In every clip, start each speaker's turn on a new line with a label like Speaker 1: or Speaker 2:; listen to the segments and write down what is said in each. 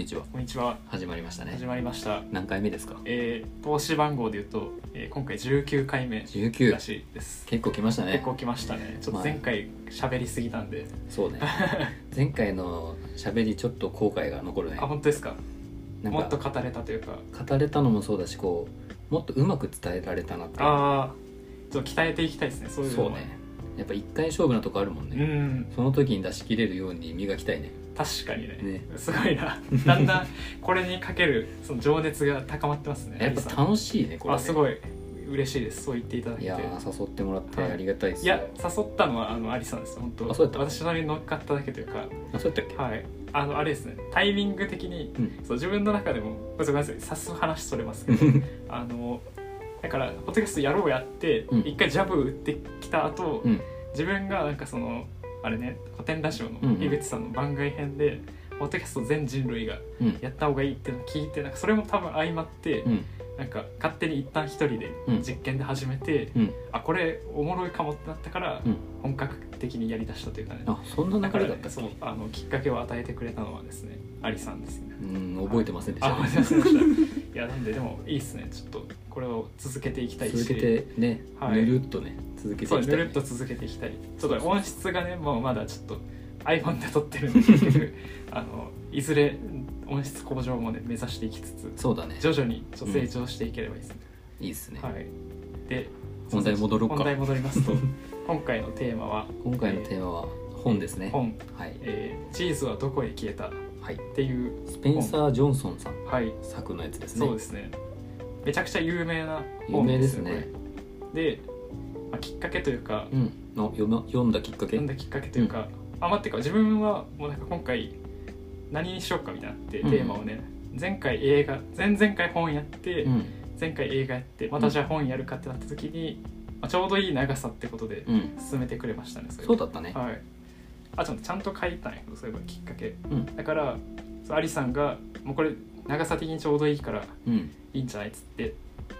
Speaker 1: にちは
Speaker 2: こんにちは。
Speaker 1: 始まりましたね
Speaker 2: 始まりました。
Speaker 1: 何回目ですか？
Speaker 2: えー、投資番号で言うと、えー、今回19回目
Speaker 1: 19
Speaker 2: らしいです。
Speaker 1: 結構来ましたね
Speaker 2: 結構来ましたね。ちょっと前回喋りすぎたんで。
Speaker 1: そうね 前回の喋りちょっと後悔が残るね
Speaker 2: あ、本当ですか？
Speaker 1: か
Speaker 2: もっと語れたというか。
Speaker 1: 語れたのもそうだしこうもっとうまく伝えられたなって
Speaker 2: ああ、ちょっと鍛えていきたいですね。そういうのは
Speaker 1: そうねやっぱ一回勝負なとこあるもん
Speaker 2: う
Speaker 1: ね、
Speaker 2: ん。
Speaker 1: その時に出し切れるように磨きたいね
Speaker 2: 確かにね。
Speaker 1: ね。
Speaker 2: すごいな。だんだんこれにかけるその情熱が高まってますね。
Speaker 1: やっぱ楽しいねこれね。
Speaker 2: あ、すごい嬉しいです。そう言っていただけて。
Speaker 1: いやー誘ってもらって
Speaker 2: はい。
Speaker 1: ありがたいです
Speaker 2: いや誘ったのはあのアリさんです。本当
Speaker 1: あそうやった。
Speaker 2: 私の上に乗っかっただけというか。
Speaker 1: あそうやったっけ、
Speaker 2: はい。あのあれですね。タイミング的に
Speaker 1: うん。
Speaker 2: そう自分の中でもごめんなさいさす話それますけど。あのだからポッドキャストやろうやって
Speaker 1: うん。
Speaker 2: 一、回ジャブ打ってきた後、
Speaker 1: うん。
Speaker 2: 自分がなんかそのあれね古典ラジオの井口さんの番外編で、ポッドキャスト全人類が
Speaker 1: うん。
Speaker 2: やった方がいいっていうのを聞いてなんかそれも多分相まって、
Speaker 1: うん
Speaker 2: なんか勝手に一旦一人で
Speaker 1: うん。
Speaker 2: 実験で始めて、
Speaker 1: うん。
Speaker 2: あこれおもろいかもってなったから、
Speaker 1: うん。
Speaker 2: 本格的にやりだしたというかね。
Speaker 1: あそんな
Speaker 2: だから
Speaker 1: 流れだったっけ？
Speaker 2: そうあのきっかけを与えてくれたのはですねアリさんですね。
Speaker 1: うん覚えてませんでした。
Speaker 2: あごめんなさいでした。いやなんででもいいっすね。ちょっとこれを続けていきたいし
Speaker 1: 続けてね、
Speaker 2: はい。
Speaker 1: ぬるっとね続けていきたい、ね、
Speaker 2: そうぬるっと続けていきたい。ちょっと音質がねもうまだちょっと iPhone で撮ってるんで結局 あのいずれ音質向上もね目指していきつつ
Speaker 1: そうだね。
Speaker 2: 徐々に成長していければいいですね、
Speaker 1: いいっすね、
Speaker 2: はい。で
Speaker 1: 本題戻ろうか。
Speaker 2: 本題戻りますと 今回のテーマは
Speaker 1: 今回のテーマは本ですね、
Speaker 2: 本、
Speaker 1: はい、
Speaker 2: えーチーズはどこへ消えた」っ
Speaker 1: はい、
Speaker 2: ていう
Speaker 1: スペンサー・ジョンソンさん。
Speaker 2: はい。
Speaker 1: 作のやつですね。
Speaker 2: そうですね。めちゃくちゃ有名な
Speaker 1: 有
Speaker 2: 本
Speaker 1: 名です
Speaker 2: よ
Speaker 1: ね
Speaker 2: これ。で、まあ、きっかけというか、
Speaker 1: うん。の読ま読んだきっかけ。
Speaker 2: 読んだきっかけというか、あ待ってか自分はもうなんか今回何にしようかみたいになって、
Speaker 1: うん。
Speaker 2: テーマをね前回映画前々回本やって、
Speaker 1: うん。
Speaker 2: 前回映画やってまたじゃあ本やるかってなった時に、まあ、ちょうどいい長さってことで
Speaker 1: うん。
Speaker 2: 進めてくれましたねそれ
Speaker 1: そうだったね、
Speaker 2: はい。あちょっとちゃんと書いたんやけどそういえばきっかけ。
Speaker 1: うん。
Speaker 2: だからそうアリさんがもうこれ長さ的にちょうどいいから
Speaker 1: うん。
Speaker 2: いいんじゃないっつって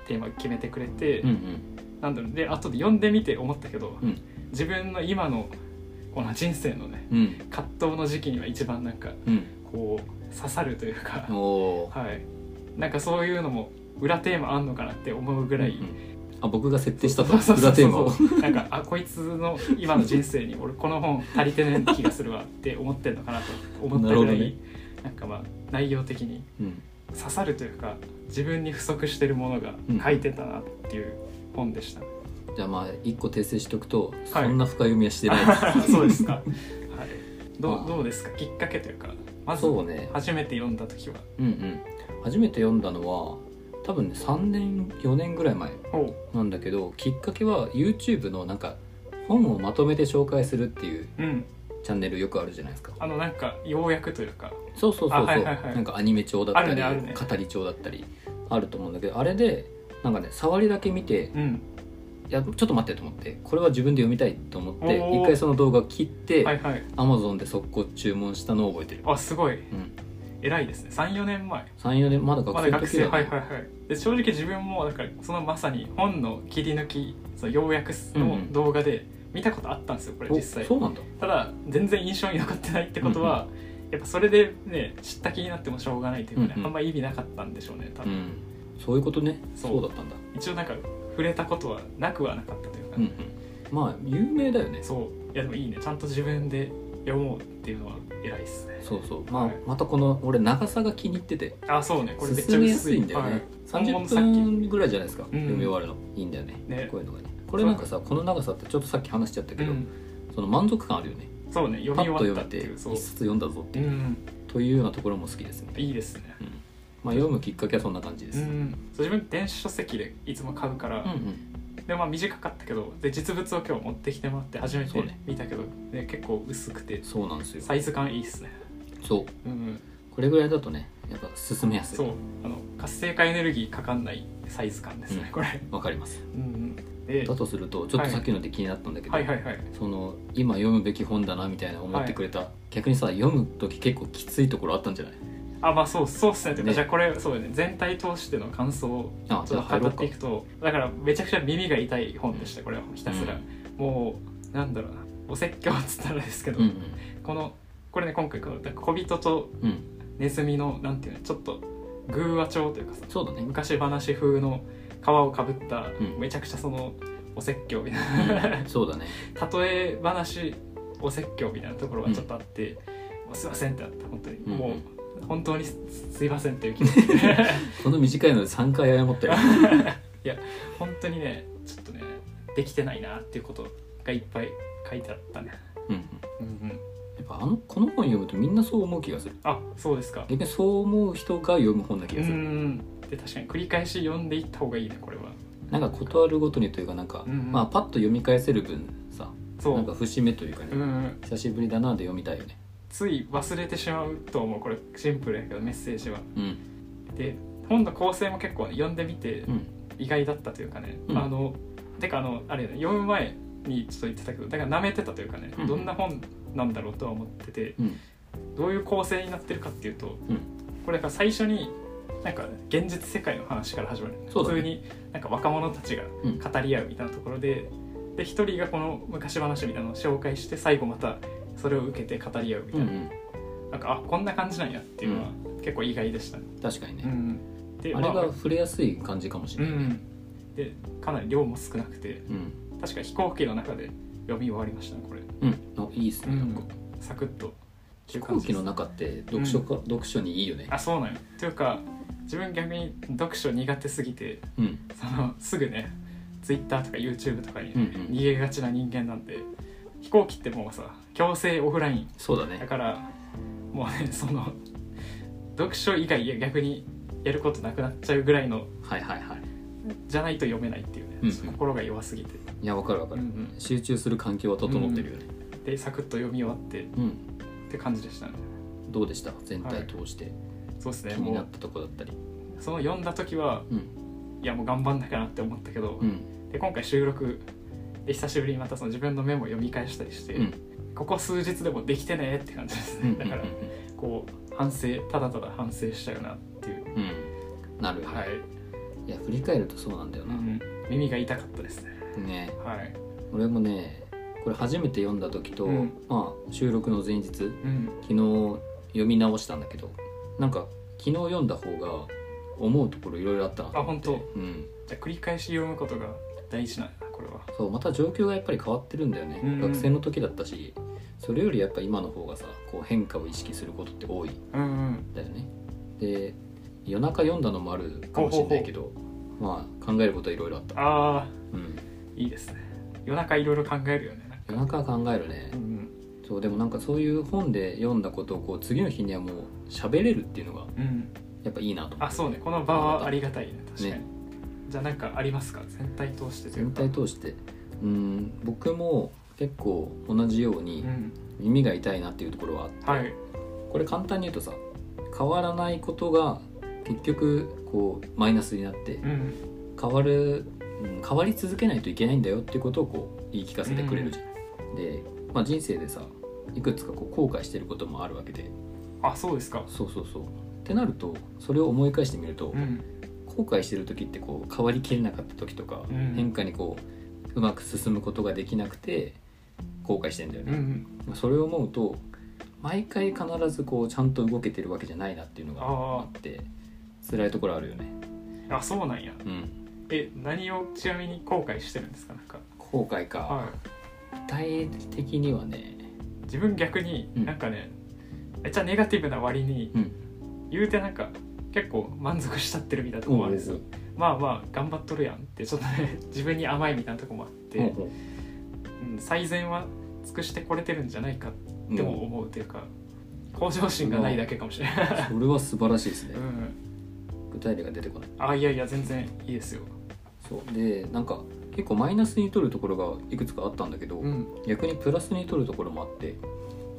Speaker 2: テーマ決めてくれて、
Speaker 1: うんうん。
Speaker 2: なんだろうで後で読んでみて思ったけど、
Speaker 1: うん。
Speaker 2: 自分の今のこの人生のね
Speaker 1: うん。
Speaker 2: 葛藤の時期には一番なんか
Speaker 1: うん。
Speaker 2: こう刺さるというか、はい。なんかそういうのも裏テーマあんのかなって思うぐらい、
Speaker 1: うんあ僕が設定したと？裏テーマを。
Speaker 2: なんかあこいつの今の人生に 俺この本足りてない気がするわって思ってんのかなと思ったぐらい
Speaker 1: なる
Speaker 2: なんかまあ内容的に
Speaker 1: うん。
Speaker 2: 刺さるというか自分に不足してるものが書いてたなっていう本でした、
Speaker 1: じゃあまあ一個訂正しとくと、
Speaker 2: はい
Speaker 1: そんな深読みはしてない
Speaker 2: そうですか。はい。ど
Speaker 1: あ
Speaker 2: うどうですか？きっかけというかまず
Speaker 1: そうね
Speaker 2: 初めて読んだ時は。
Speaker 1: うんうん初めて読んだのは多分ね3年4年ぐらい前
Speaker 2: ほ
Speaker 1: なんだけどきっかけは YouTube のなんか本をまとめて紹介するっていう
Speaker 2: う。うん。
Speaker 1: チャンネルよくあるじゃないですか
Speaker 2: あのなんかようやくというか。
Speaker 1: そうそうそうそう、
Speaker 2: あはいはいはい
Speaker 1: なんかアニメ調だったり、
Speaker 2: ねあるね
Speaker 1: 語り調だったりあると思うんだけどあれでなんかね触りだけ見て
Speaker 2: うん。
Speaker 1: いやちょっと待ってと思って。これは自分で読みたいと思って一回その動画を切って、
Speaker 2: はいはい。
Speaker 1: Amazon で速攻注文したのを覚えてる、
Speaker 2: あすごい。
Speaker 1: うん、
Speaker 2: 偉いですね。三四年前。
Speaker 1: 34年まだ学
Speaker 2: まだ学
Speaker 1: 生の時だ、ね
Speaker 2: 生はいはいはい。で正直自分もだからそのまさに本の切り抜きその要約の動画で見たことあったんですよこれ
Speaker 1: お
Speaker 2: 実際。
Speaker 1: そうなんだ。
Speaker 2: ただ全然印象に残ってないってことは。やっぱそれでね知った気になってもしょうがないというかね、
Speaker 1: うんうん。
Speaker 2: あんま意味なかったんでしょうね多分、
Speaker 1: うん。そういうことね。
Speaker 2: そう。
Speaker 1: そうだったんだ。
Speaker 2: 一応なんか触れたことはなくはなかったというか、
Speaker 1: うんうん。まあ有名だよね。
Speaker 2: そう。いやでもいいね。ちゃんと自分で読もうっていうのは偉いですね。
Speaker 1: そうそう。まあ、
Speaker 2: はい。
Speaker 1: またこの俺長さが気に入ってて。
Speaker 2: あそうね。これめっちゃ薄い
Speaker 1: すいんだよね、
Speaker 2: はい。
Speaker 1: 30
Speaker 2: 本物さっき
Speaker 1: 分ぐらいじゃないですか、
Speaker 2: うん
Speaker 1: 読み終わるの。いいんだよね。
Speaker 2: ね。
Speaker 1: こういうのがね。これなんかさこの長さってちょっとさっき話しちゃったけど、
Speaker 2: うん、
Speaker 1: その満足感あるよね。
Speaker 2: そうね。読み終わったっていう。そう。
Speaker 1: 冊読んだぞっていう、
Speaker 2: うん。
Speaker 1: というようなところも好きですね、
Speaker 2: いいですね。
Speaker 1: うんまあ、読むきっかけはそんな感じです、
Speaker 2: うん自分電子書籍でいつも買うから、
Speaker 1: うんうん。
Speaker 2: でまあ短かったけどで実物を今日持ってきてもらって初めて見たけど、ね、結構薄くて
Speaker 1: そうなんですよ。
Speaker 2: サイズ感いいっすね。
Speaker 1: そう。
Speaker 2: うん
Speaker 1: これぐらいだとねやっぱ進めやすい。
Speaker 2: そう。あの活性化エネルギーかかんないサイズ感ですね、
Speaker 1: うん。
Speaker 2: これ。
Speaker 1: わかります。
Speaker 2: うん
Speaker 1: だとするとちょっとさっきので気になったんだけど、
Speaker 2: はい。はいはい
Speaker 1: その今読むべき本だなみたいな思ってくれた、逆にさ読む時結構きついところあったんじゃない？
Speaker 2: あまあそうそうっすね。
Speaker 1: ね。
Speaker 2: じゃあこれそうだね。全体通しての感想を
Speaker 1: あ
Speaker 2: ちょっと語っていくとだからめちゃくちゃ耳が痛い本でしたこれは。ひたすら、もうなんだろうな。お説教っつったらですけど、
Speaker 1: うん
Speaker 2: このこれね今回この小人と
Speaker 1: うん。うん
Speaker 2: ネズミのなんていうのちょっと偶話帳というかさ
Speaker 1: そうだね。
Speaker 2: 昔話風の皮をかぶった、
Speaker 1: うん。
Speaker 2: めちゃくちゃそのお説教みたいな。
Speaker 1: そうだね。
Speaker 2: 例え話お説教みたいなところがちょっとあって、もうすいませんってなった本当に、
Speaker 1: うん。
Speaker 2: もう本当にすすいませんっていう気持ち。で
Speaker 1: この短いので3回謝ったよ
Speaker 2: 本当にねちょっとねできてないなっていうことがいっぱい書いてあったね。
Speaker 1: うんうん。
Speaker 2: うんうん。
Speaker 1: やっぱあのこの本読むとみんなそう思う気がする。
Speaker 2: あそうですか。
Speaker 1: 逆にそう思う人が読む本な気
Speaker 2: う
Speaker 1: がする、
Speaker 2: ん。で確かに繰り返し読んでいった方がいいねこれは。
Speaker 1: なんか断るごとにというかなんか、
Speaker 2: うんうん。
Speaker 1: まあパッと読み返せる分さ
Speaker 2: そう。
Speaker 1: なんか節目というかね、
Speaker 2: うんうん。
Speaker 1: 久しぶりだなで読みたいよね
Speaker 2: つい忘れてしまうと思う。これシンプルやけどメッセージは。
Speaker 1: うん。
Speaker 2: で本の構成も結構、ね、読んでみて
Speaker 1: うん。
Speaker 2: 意外だったというかね、
Speaker 1: うん。
Speaker 2: あのてかあのあれね読む前にちょっと言ってたけどだから舐めてたというかね、
Speaker 1: うん。
Speaker 2: どんな本なんだろうとは思ってて
Speaker 1: うん。
Speaker 2: どういう構成になってるかっていうと、
Speaker 1: うん。
Speaker 2: これだから最初になんか現実世界の話から始まる、
Speaker 1: ね。
Speaker 2: 普通になんか若者たちが
Speaker 1: うん。
Speaker 2: 語り合うみたいなところでで一人がこの昔話みたいなのを紹介して最後またそれを受けて語り合うみたいな、
Speaker 1: うんうん。
Speaker 2: なんかあこんな感じなんやっていうのは結構意外でしたね。
Speaker 1: 確かにね、
Speaker 2: うん。で
Speaker 1: あれ
Speaker 2: ま
Speaker 1: が触れやすい感じかもし
Speaker 2: う
Speaker 1: れない、
Speaker 2: ん、でかなり量も少なくて
Speaker 1: うん。
Speaker 2: 確か飛行機の中で読み終わりましたねこれ。
Speaker 1: うん。あいいっすね、なんか。
Speaker 2: サクッと
Speaker 1: 飛行機の中って読書か、読書にいいよね。
Speaker 2: あそうなんよというか自分逆に読書苦手すぎて
Speaker 1: うん。
Speaker 2: そのすぐね Twitter とか YouTube とかに
Speaker 1: うんうん。
Speaker 2: 逃げがちな人間なんで、飛行機ってもうさ強制オフライン。
Speaker 1: そうだね。
Speaker 2: だからもうね その読書以外逆にやることなくなっちゃうぐらいの
Speaker 1: はいはいはい。
Speaker 2: じゃないと読めないっていうね、
Speaker 1: うんうん。
Speaker 2: 心が弱すぎて、
Speaker 1: いやわかるわかる、
Speaker 2: うんうん。
Speaker 1: 集中する環境は整ってるよね。
Speaker 2: でサクッと読み終わってっ
Speaker 1: うん、
Speaker 2: て感じでしたね。
Speaker 1: どうでした？全体通して、
Speaker 2: そうですね。もう
Speaker 1: 気になったとこだったり。
Speaker 2: その読んだ時は
Speaker 1: うん。
Speaker 2: いやもう頑張んなきゃなって思ったけど、
Speaker 1: うん。
Speaker 2: で今回収録で久しぶりにまたその自分のメモを読み返したりして、
Speaker 1: うん。
Speaker 2: ここ数日でもできてねって感じですね、
Speaker 1: うん。
Speaker 2: だからこう反省ただただ反省しちゃうなっていう。
Speaker 1: うん。うん。なる
Speaker 2: はい、
Speaker 1: い、や振り返るとそうなんだよな、
Speaker 2: うん、耳が痛かったですね。
Speaker 1: ね。
Speaker 2: はい。
Speaker 1: 俺もねこれ初めて読んだ時と、
Speaker 2: うん。
Speaker 1: まあ収録の前日昨
Speaker 2: うん。
Speaker 1: 日読み直したんだけどなんか昨日読んだ方が思うところいろいろあったなと思って。
Speaker 2: あ本
Speaker 1: うん。
Speaker 2: じゃあ繰り返し読むことが大事なんだなこれは。
Speaker 1: そうまた状況がやっぱり変わってるんだよね、
Speaker 2: うん。
Speaker 1: 学生の時だったしそれよりやっぱ今の方がさこう変化を意識することって多い。ん
Speaker 2: うんうん。
Speaker 1: だよね。で夜中読んだのもあるかもしれないけどまあ考えることはいろいろあった、
Speaker 2: ああ
Speaker 1: うん、
Speaker 2: いいですね。夜中いろいろ考えるよね
Speaker 1: 夜中は考えるね、
Speaker 2: うん。
Speaker 1: そうでもなんかそういう本で読んだことをこう次の日にはもう喋れるっていうのが
Speaker 2: うん。
Speaker 1: やっぱいいなと思って。
Speaker 2: あそうね。この場はありがたいね。確かに、
Speaker 1: ね
Speaker 2: じゃあなんかありますか？全体通して
Speaker 1: 全
Speaker 2: か。
Speaker 1: 体通して？うん。僕も結構同じように
Speaker 2: うん。
Speaker 1: 耳が痛いなっていうところはあって、
Speaker 2: はい。
Speaker 1: これ簡単に言うとさ変わらないことが結局こうマイナスになって
Speaker 2: うん。
Speaker 1: 変わる、うん変わり続けないといけないんだよっていうことをこう言い聞かせてくれるじゃん、で、まあ、人生でさいくつかこう後悔してることもあるわけで。
Speaker 2: あそうですか。
Speaker 1: そうそうそう。ってなるとそれを思い返してみると、
Speaker 2: うん
Speaker 1: 後悔してる時ってこう変わりきれなかった時とか、
Speaker 2: うん。
Speaker 1: 変化にこううまく進むことができなくて後悔してんだよ
Speaker 2: うんう
Speaker 1: ね、
Speaker 2: ん
Speaker 1: それを思うと毎回必ずこうちゃんと動けてるわけじゃないなっていうのがあって辛いところあるよね。
Speaker 2: あそうなんや。
Speaker 1: うん。
Speaker 2: え何をちなみに後悔してるんですか？なんか。
Speaker 1: 後悔か、
Speaker 2: は
Speaker 1: 具体的にはね
Speaker 2: い自分逆に
Speaker 1: うん。
Speaker 2: なんかね、めっちゃネガティブな割に
Speaker 1: うん。
Speaker 2: 言うてなんか結構満足しちゃってるみたいなとこもあるんですよ、まあまあ頑張っとるやんってちょっとね 自分に甘いみたいなとこもあって、
Speaker 1: ほう
Speaker 2: ん、最善は尽くしてこれてるんじゃないか
Speaker 1: う
Speaker 2: っても思うというか、向上心がないだけかもしれない、
Speaker 1: それは素晴らしいですね。
Speaker 2: うん、
Speaker 1: 具体例が出てこない。
Speaker 2: あいやいや全然いいですよ。
Speaker 1: そう。でなんか結構マイナスに取るところがいくつかあったんだけど、
Speaker 2: うん。
Speaker 1: 逆にプラスに取るところもあって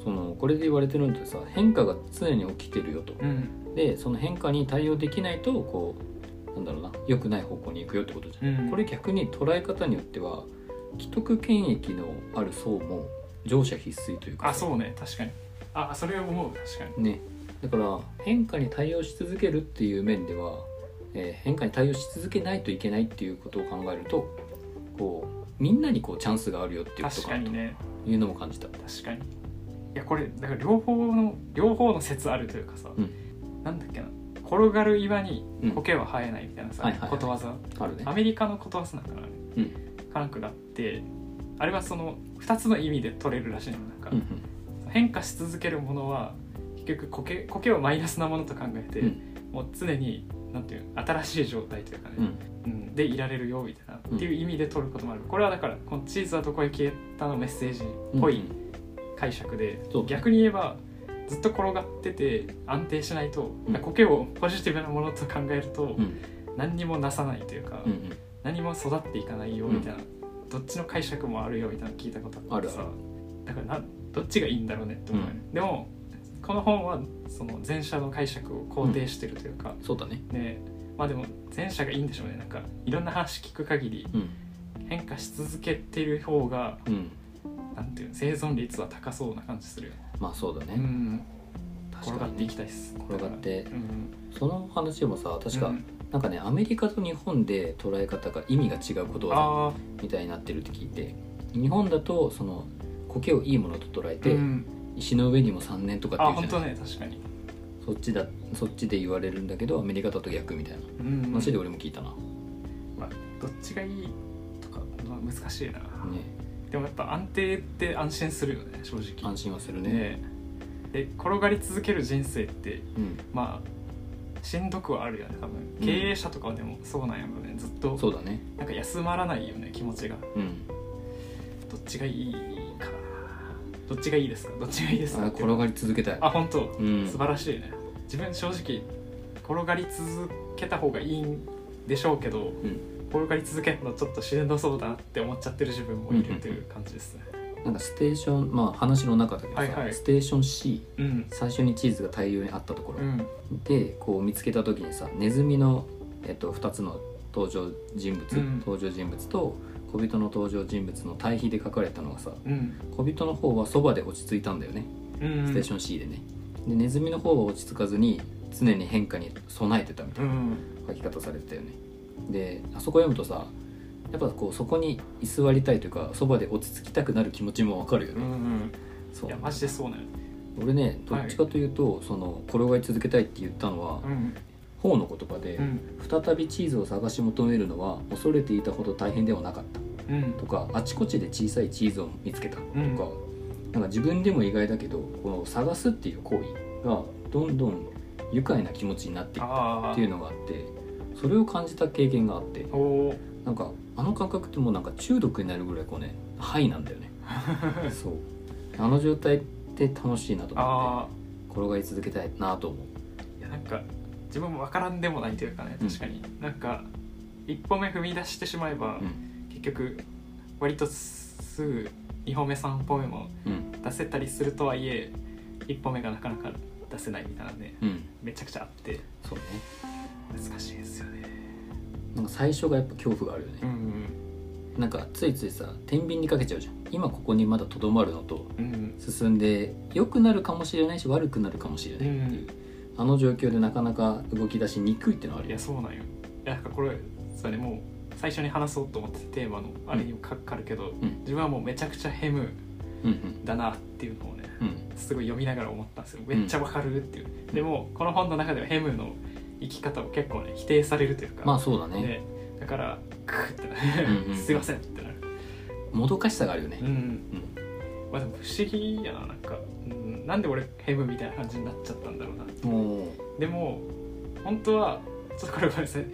Speaker 1: そのこれで言われてるのってさ変化が常に起きてるよと。
Speaker 2: うん
Speaker 1: でその変化に対応できないとこうなんだろうな良くない方向に行くよってことじゃん、
Speaker 2: うん。
Speaker 1: これ逆に捉え方によっては既得権益のある層も乗車必須というか。
Speaker 2: あそうね。確かに。あそれを思う。確かに。
Speaker 1: ね。だから変化に対応し続けるっていう面では、えー変化に対応し続けないといけないっていうことを考えるとこうみんなにこうチャンスがあるよっていうこと
Speaker 2: 確
Speaker 1: かなと
Speaker 2: かにね。
Speaker 1: いうのも感じた、
Speaker 2: 確かに。いやこれだから両方の両方の説あるというかさ、
Speaker 1: うん
Speaker 2: なんだっけな。転がる岩に苔は生えないみたいなさ、
Speaker 1: はいはいはい。
Speaker 2: ことわざ？
Speaker 1: あるね。
Speaker 2: アメリカのことわざなんかなあれ、
Speaker 1: うん。
Speaker 2: かなんかがあってあれはその2つの意味で取れるらしいのなんか、
Speaker 1: うんうん。
Speaker 2: 変化し続けるものは結局苔苔をマイナスなものと考えて、
Speaker 1: うん。
Speaker 2: もう常になんていうの新しい状態というかね、
Speaker 1: うん。
Speaker 2: うん。でいられるよみたいな、
Speaker 1: うん
Speaker 2: っていう意味で取ることもある。これはだからこの「チーズはどこへ消えた」のメッセージっぽい解釈で、逆に言えばずっと転がってて安定しないと、
Speaker 1: うん。
Speaker 2: 苔をポジティブなものと考えると、
Speaker 1: うん。
Speaker 2: 何にもなさないというか、
Speaker 1: うんうん。
Speaker 2: 何も育っていかないよみたいな、どっちの解釈もあるよみたいなの聞いたことあってさ。だからなどっちがいいんだろうねって思う。でもこの本はその前者の解釈を肯定してるというか、
Speaker 1: そうだね。
Speaker 2: ね。まあでも前者がいいんでしょうね。なんかいろんな話聞く限り
Speaker 1: うん。
Speaker 2: 変化し続けてる方が
Speaker 1: うん。
Speaker 2: なんていうの生存率は高そうな感じするよね
Speaker 1: まあそうだね。
Speaker 2: うん。
Speaker 1: 確かにね。
Speaker 2: 転がっていきたいです。
Speaker 1: 転がって。
Speaker 2: うん。
Speaker 1: その話もさ確か
Speaker 2: うん。
Speaker 1: なんかねアメリカと日本で捉え方が意味が違うことわ
Speaker 2: あ
Speaker 1: ざみたいになってるって聞いて日本だとその苔をいいものと捉え
Speaker 2: あ、
Speaker 1: て
Speaker 2: うん、
Speaker 1: 石の上にも3年とかって
Speaker 2: あ本当
Speaker 1: いうじゃない。
Speaker 2: ね確かに、
Speaker 1: そっちだそっちで言われるんだけどアメリカだと逆みたいな。
Speaker 2: うん
Speaker 1: 話で俺も聞いたな、
Speaker 2: まあ、どっちがいいとか、まあ、難しいな、
Speaker 1: ね
Speaker 2: でもやっぱ安定って安心するよね正直。
Speaker 1: 安心はするね。
Speaker 2: ねで転がり続ける人生って
Speaker 1: うん。
Speaker 2: まあしんどくはあるよね多分。
Speaker 1: うん。
Speaker 2: 経営者とかはでもそうなんやろね。ずっと
Speaker 1: そうだね。
Speaker 2: なんか休まらないよね気持ちが。
Speaker 1: うん。
Speaker 2: どっちがいいか。などっちがいいですか？どっちがいいですか？
Speaker 1: あ転がり続けたい。
Speaker 2: あ本当、
Speaker 1: うん。
Speaker 2: 素晴らしいね。自分正直転がり続けた方がいいんでしょうけど
Speaker 1: うん
Speaker 2: 転がり続けるのちょっとしんどそうだなって思っちゃってる自分もいるという感じですね。
Speaker 1: なんかステーションまあ話の中だけどさ、
Speaker 2: はいはい。
Speaker 1: ステーション C
Speaker 2: うん。
Speaker 1: 最初にチーズが大量にあったところ、
Speaker 2: うん。
Speaker 1: でこう見つけた時にさネズミの、えっと、2つの登場人物、
Speaker 2: うん。
Speaker 1: 登場人物と小人の登場人物の対比で書かれたのがさ
Speaker 2: うん。
Speaker 1: 小人の方はそばで落ち着いたんだよね、
Speaker 2: うん
Speaker 1: ステーション C でね。でネズミの方は落ち着かずに常に変化に備えてたみたいな
Speaker 2: うん。
Speaker 1: 書き方されてたよねであそこ読むとさやっぱこうそこに居座りたいというかそばで落ち着きたくなる気持ちもわかるよね、
Speaker 2: うんうん。
Speaker 1: そう。
Speaker 2: いやマジでそうなのよ。
Speaker 1: 俺ねどっちかというと、その転がり続けたいって言ったのは、
Speaker 2: うん。
Speaker 1: 方の言葉で、
Speaker 2: うん。
Speaker 1: 再びチーズを探し求めるのは恐れていたほど大変ではなかった。
Speaker 2: うん。
Speaker 1: とかあちこちで小さいチーズを見つけた。とか、
Speaker 2: うん
Speaker 1: なんか自分でも意外だけどこの探すっていう行為がどんどん愉快な気持ちになっていったっていうのがあってそれを感じた経験があってなんかあの感覚ってもうなんか中毒になるぐらいこうねハイなんだよね。そう。あの状態って楽しいなと思
Speaker 2: あ
Speaker 1: って転がり続けたいなと思う。
Speaker 2: あいやなんか自分も分からんでもないというかね
Speaker 1: うん。
Speaker 2: 確かに、なんか一歩目踏み出してしまえば、
Speaker 1: うん。
Speaker 2: 結局割とすぐ2歩目3歩目も
Speaker 1: うん。
Speaker 2: 出せたりするとはいえ一歩目がなかなか出せないみたいなね
Speaker 1: うん。
Speaker 2: めちゃくちゃあって。
Speaker 1: そうね
Speaker 2: 難しいですよね。
Speaker 1: なんか最初がやっぱ恐怖があるよね、
Speaker 2: うん
Speaker 1: なんかついついさ天秤にかけちゃうじゃん。今ここにまだとどまるのと
Speaker 2: うん
Speaker 1: 進んで良くなるかもしれないし悪くなるかもしれないっていう、あの状況でなかなか動き出しにくいっていうのはあ
Speaker 2: い
Speaker 1: るよ
Speaker 2: やそうなんよ。いやこれそうねもう最初に話そうと思ってたテーマのあれにもかかるけど、
Speaker 1: ん。
Speaker 2: 自分はもうめちゃくちゃヘム
Speaker 1: うん
Speaker 2: だなっていうのをね
Speaker 1: うん。うん
Speaker 2: すごい読みながら思ったんですよ。めっちゃわかるっていう、でもこの本の中ではヘムの生き方を結構ね否定されるというか。
Speaker 1: まあそうだね。
Speaker 2: ね。だからクーってな
Speaker 1: うんうん。
Speaker 2: すいませんってなる。
Speaker 1: もどかしさがあるよね。
Speaker 2: うん、まあでも不思議やななんか、うん、なんで俺ヘムみたいな感じになっちゃったんだろうな
Speaker 1: も
Speaker 2: でも本当はちょっとこれごめんなさい。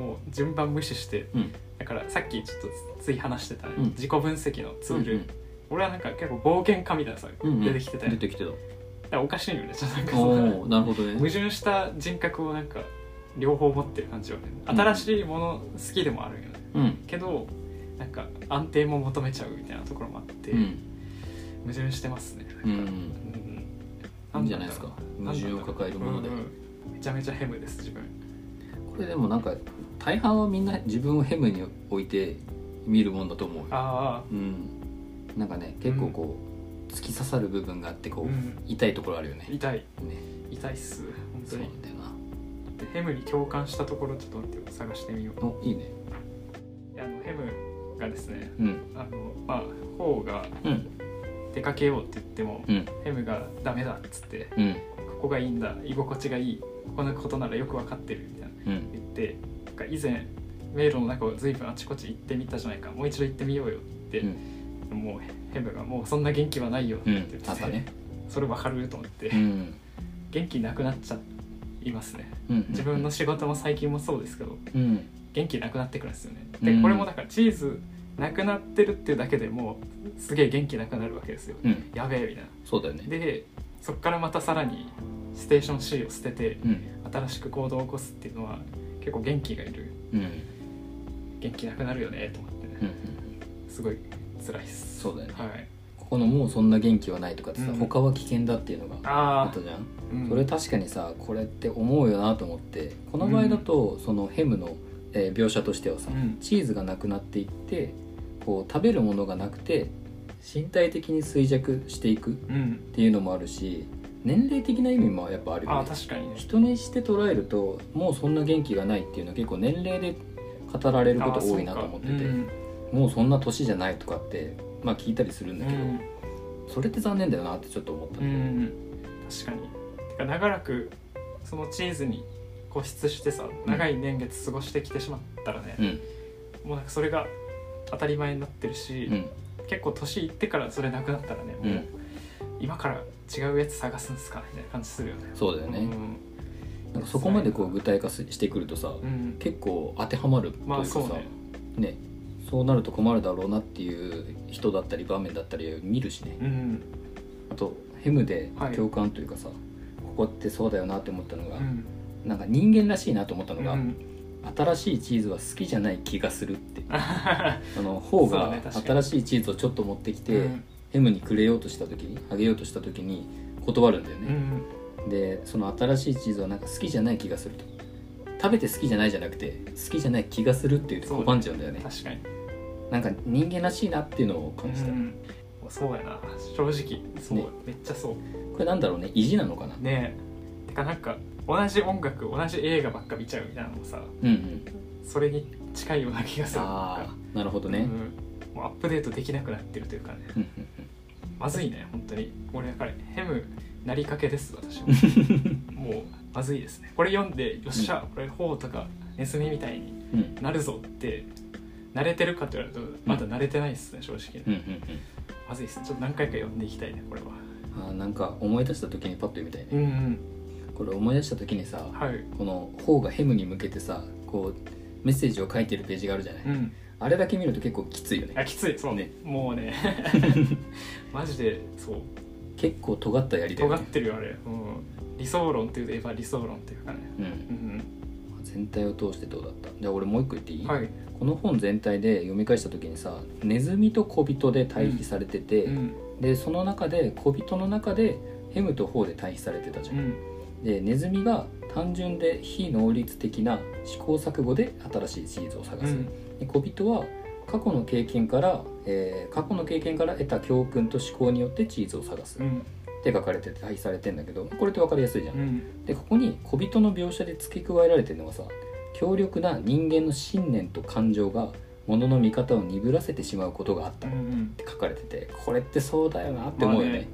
Speaker 2: もう順番無視して。
Speaker 1: ううん。
Speaker 2: だからさっきちょっとつい話してた、ね
Speaker 1: うん。
Speaker 2: 自己分析のツール、
Speaker 1: うん。
Speaker 2: 俺はなんか結構冒険家みたいなさ、
Speaker 1: うんうん。
Speaker 2: 出てきてたよ。
Speaker 1: 出てきてた
Speaker 2: らおかしいよねちょっとなんかそ
Speaker 1: お
Speaker 2: の
Speaker 1: おなるほどね。
Speaker 2: 矛盾した人格をなんか両方持ってる感じはね
Speaker 1: うん。
Speaker 2: 新しいもの好きでもあるよね、
Speaker 1: うん。
Speaker 2: けどなんか安定も求めちゃうみたいなところもあって、
Speaker 1: うん。
Speaker 2: 矛盾してますね。
Speaker 1: うん。
Speaker 2: なん。か
Speaker 1: いいんじゃないですか。
Speaker 2: うん
Speaker 1: 矛盾を抱えるもので。
Speaker 2: うんうん。めちゃめちゃヘムです自分。
Speaker 1: これでもなんか大半はみんな自分をヘムに置いて見るもんだと思うよ。
Speaker 2: あ
Speaker 1: うん。なんかね結構こう突き刺さる部分があってこう、
Speaker 2: うん。
Speaker 1: 痛いところあるよね。
Speaker 2: あ痛い。
Speaker 1: ね。
Speaker 2: 痛いっす。本当に。
Speaker 1: そうだよな。
Speaker 2: でヘムに共感したところちょっと待ってよ。探してみよう。
Speaker 1: おいいね。
Speaker 2: あのヘムがですね
Speaker 1: うん。
Speaker 2: あのまあホーが
Speaker 1: うん。
Speaker 2: 出かけようって言っても、
Speaker 1: うん。
Speaker 2: ヘムがダメだっつって
Speaker 1: うん。
Speaker 2: ここがいいんだ居心地がいいこのことならよく分かってるみたいな
Speaker 1: うん。
Speaker 2: 言ってなんか以前迷路の中を随分あちこち行ってみたじゃないかもう一度行ってみようよってもうヘムが「もうそんな元気はないよ」って
Speaker 1: うん
Speaker 2: 言ってて、
Speaker 1: あったね。
Speaker 2: それ分かると思って、
Speaker 1: うん。
Speaker 2: 元気なくなっちゃいますね。
Speaker 1: うん
Speaker 2: 自分の仕事も最近もそうですけど
Speaker 1: うん。
Speaker 2: 元気なくなってくるんですよね。
Speaker 1: うん。
Speaker 2: でこれもだからチーズなくなってるっていうだけでもうすげえ元気なくなるわけですよ。
Speaker 1: うん。
Speaker 2: やべえみたい
Speaker 1: そうだよね。
Speaker 2: なでそっからまたさらにステーション C を捨てて
Speaker 1: うん。
Speaker 2: 新しく行動を起こすっていうのは結構元気がいる。
Speaker 1: うん。うん
Speaker 2: 元気なくなるよねと思ってね。
Speaker 1: うん。
Speaker 2: すごい辛いっす。
Speaker 1: そうだよね。
Speaker 2: はい。
Speaker 1: ここのもうそんな元気はないとかってさ
Speaker 2: うん。
Speaker 1: 他は危険だっていうのがあ
Speaker 2: あ
Speaker 1: ったじゃん。それ確かにさこれって思うよなと思って。この場合だとそのヘムの、えー描写としてはさ、
Speaker 2: うん。
Speaker 1: チーズがなくなっていってこう食べるものがなくて身体的に衰弱していくっ
Speaker 2: うん。
Speaker 1: ていうのもあるし年齢的な意味もやっぱあるよね。
Speaker 2: 確かにね。
Speaker 1: 人にして捉えるともうそんな元気がないっていうのは結構年齢で語られること多いなと思ってて、もうそんな年じゃないとかってまあ聞いたりするんだけど、
Speaker 2: うん。
Speaker 1: それって残念だよなってちょっと思った
Speaker 2: うん、う
Speaker 1: ね、
Speaker 2: ん、確かに。てか長らくそのチーズに固執してさ長い年月過ごしてきてしまったらね、
Speaker 1: うん。
Speaker 2: もうなんかそれが当たり前になってるし、
Speaker 1: うん。
Speaker 2: 結構年いってからそれなくなったらねもう、
Speaker 1: うん
Speaker 2: 今から違うやつ探すんですかみたいな感じするよね。
Speaker 1: そうだよね、
Speaker 2: うん。
Speaker 1: なんかそこまでこう具体化ししてくるとさ、
Speaker 2: うん。
Speaker 1: 結構当てはまるというかさ、
Speaker 2: まあそうね。
Speaker 1: ねそうなると困るだろうなっていう人だったり場面だったり見るしね。
Speaker 2: うん。
Speaker 1: あとヘムで
Speaker 2: はい。
Speaker 1: 共感というかさ、ここってそうだよなって思ったのが、
Speaker 2: うん。
Speaker 1: なんか人間らしいなと思ったのが、
Speaker 2: うん。
Speaker 1: 新しいチーズは好きじゃない気がするって。
Speaker 2: あ
Speaker 1: あの方が新しいチーズをちょっと持ってきて、
Speaker 2: うん。
Speaker 1: ヘムにくれようとした時にあげようとした時に断るんだよ
Speaker 2: う
Speaker 1: ね、
Speaker 2: ん。
Speaker 1: でその新しいチーズはなんか好きじゃない気がすると食べて好きじゃないじゃなくて好きじゃない気がするっていう
Speaker 2: そう
Speaker 1: 拒んじゃうんだよね。
Speaker 2: 確かに。
Speaker 1: なんか人間らしいなっていうのを感じた、
Speaker 2: うん。そうやな。正直そう、
Speaker 1: ね。
Speaker 2: めっちゃそう。
Speaker 1: これなんだろうね？意地なのかな？
Speaker 2: ねえ。てかなんか同じ音楽同じ映画ばっか見ちゃうみたいなのもさ
Speaker 1: うんうん。
Speaker 2: それに近いような気がする。
Speaker 1: ああなるほどね、
Speaker 2: うん。もうアップデートできなくなってるというかね。まずいね本当に。俺だからヘムなりかけです私も もうまずいですね。これ読んでよっしゃ、これホウとかネズミみたいになるぞって慣れてるかと言われるとまだ慣れてないですね正直。ね、
Speaker 1: うんうん。
Speaker 2: まずいです。ちょっと何回か読んでいきたいねこれは。
Speaker 1: うんあーなんか思い出した時にパッと読みたいね、
Speaker 2: うんうん。
Speaker 1: これ思い出した時にさ、
Speaker 2: はい。
Speaker 1: この方がヘムに向けてさこうメッセージを書いてるページがあるじゃない、
Speaker 2: うん。
Speaker 1: あれだけ見ると結構きついよね。
Speaker 2: あきつい。そう。
Speaker 1: ね。
Speaker 2: もうね。マジでそう。
Speaker 1: 結構尖ったやりだよね。
Speaker 2: 尖ってるよあれ、うん、理想論っていうといえば理想論っていうかね。
Speaker 1: うん。
Speaker 2: うん
Speaker 1: 全体を通してどうだった？じゃあ俺もう一個言っていい、
Speaker 2: はい、
Speaker 1: この本全体で読み返した時にさネズミと小人で対比されてて、
Speaker 2: うん。
Speaker 1: でその中で小人の中でヘムとホウで対比されてたじゃん、
Speaker 2: うん。
Speaker 1: でネズミが単純で非能率的な試行錯誤で新しいチーズを探す、
Speaker 2: うん。
Speaker 1: で小人は過去の経験から、えー過去の経験から得た教訓と思考によってチーズを探す、っ
Speaker 2: うん
Speaker 1: て書かれてて対比されてんだけどこれって分かりやすいじゃん、
Speaker 2: うん。
Speaker 1: でここに小人の描写で付け加えられてるのがさ強力な人間の信念と感情が物の見方を鈍らせてしまうことがあったっ
Speaker 2: うん。
Speaker 1: て書かれててこれってそうだよなって思うよね,、
Speaker 2: まあね。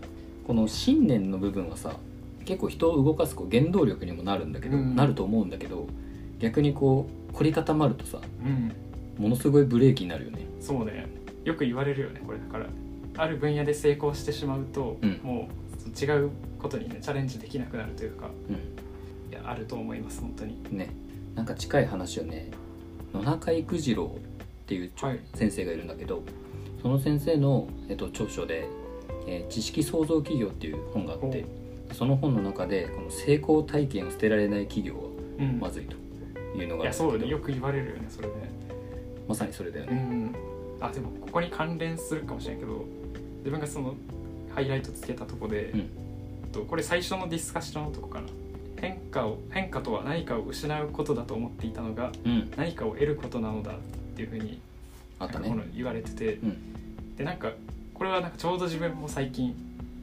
Speaker 1: この信念の部分はさ結構人を動かすこう原動力にもなるんだけど、
Speaker 2: うん。
Speaker 1: なると思うんだけど逆にこう凝り固まるとさ
Speaker 2: うん。
Speaker 1: ものすごいブレーキになるよね。
Speaker 2: そうね。よく言われるよねこれだから。ある分野で成功してしまうと、
Speaker 1: うん。
Speaker 2: もう違うことにねチャレンジできなくなるというか
Speaker 1: う
Speaker 2: いやあると思います本当に。
Speaker 1: んね。なんか近い話をね。野中育次郎っていう
Speaker 2: はい。
Speaker 1: 先生がいるんだけどその先生の、えっと、著書で、えー知識創造企業」っていう本があってその本の中でこの成功体験を捨てられない企業は
Speaker 2: うん。
Speaker 1: まずいというの
Speaker 2: い
Speaker 1: があるんだけど。
Speaker 2: やそうよね。よく言われるよねそれね。
Speaker 1: まさにそれだよね、
Speaker 2: うん。あでもここに関連するかもしれんけど自分がそのハイライトつけたとこで、
Speaker 1: うん。
Speaker 2: とこれ最初のディスカッションのとこかな。変化を変化とは何かを失うことだと思っていたのが
Speaker 1: うん。
Speaker 2: 何かを得ることなのだっていうふうに
Speaker 1: あったね。
Speaker 2: 言われてて、
Speaker 1: うん。
Speaker 2: でなんかこれはなんかちょうど自分も最近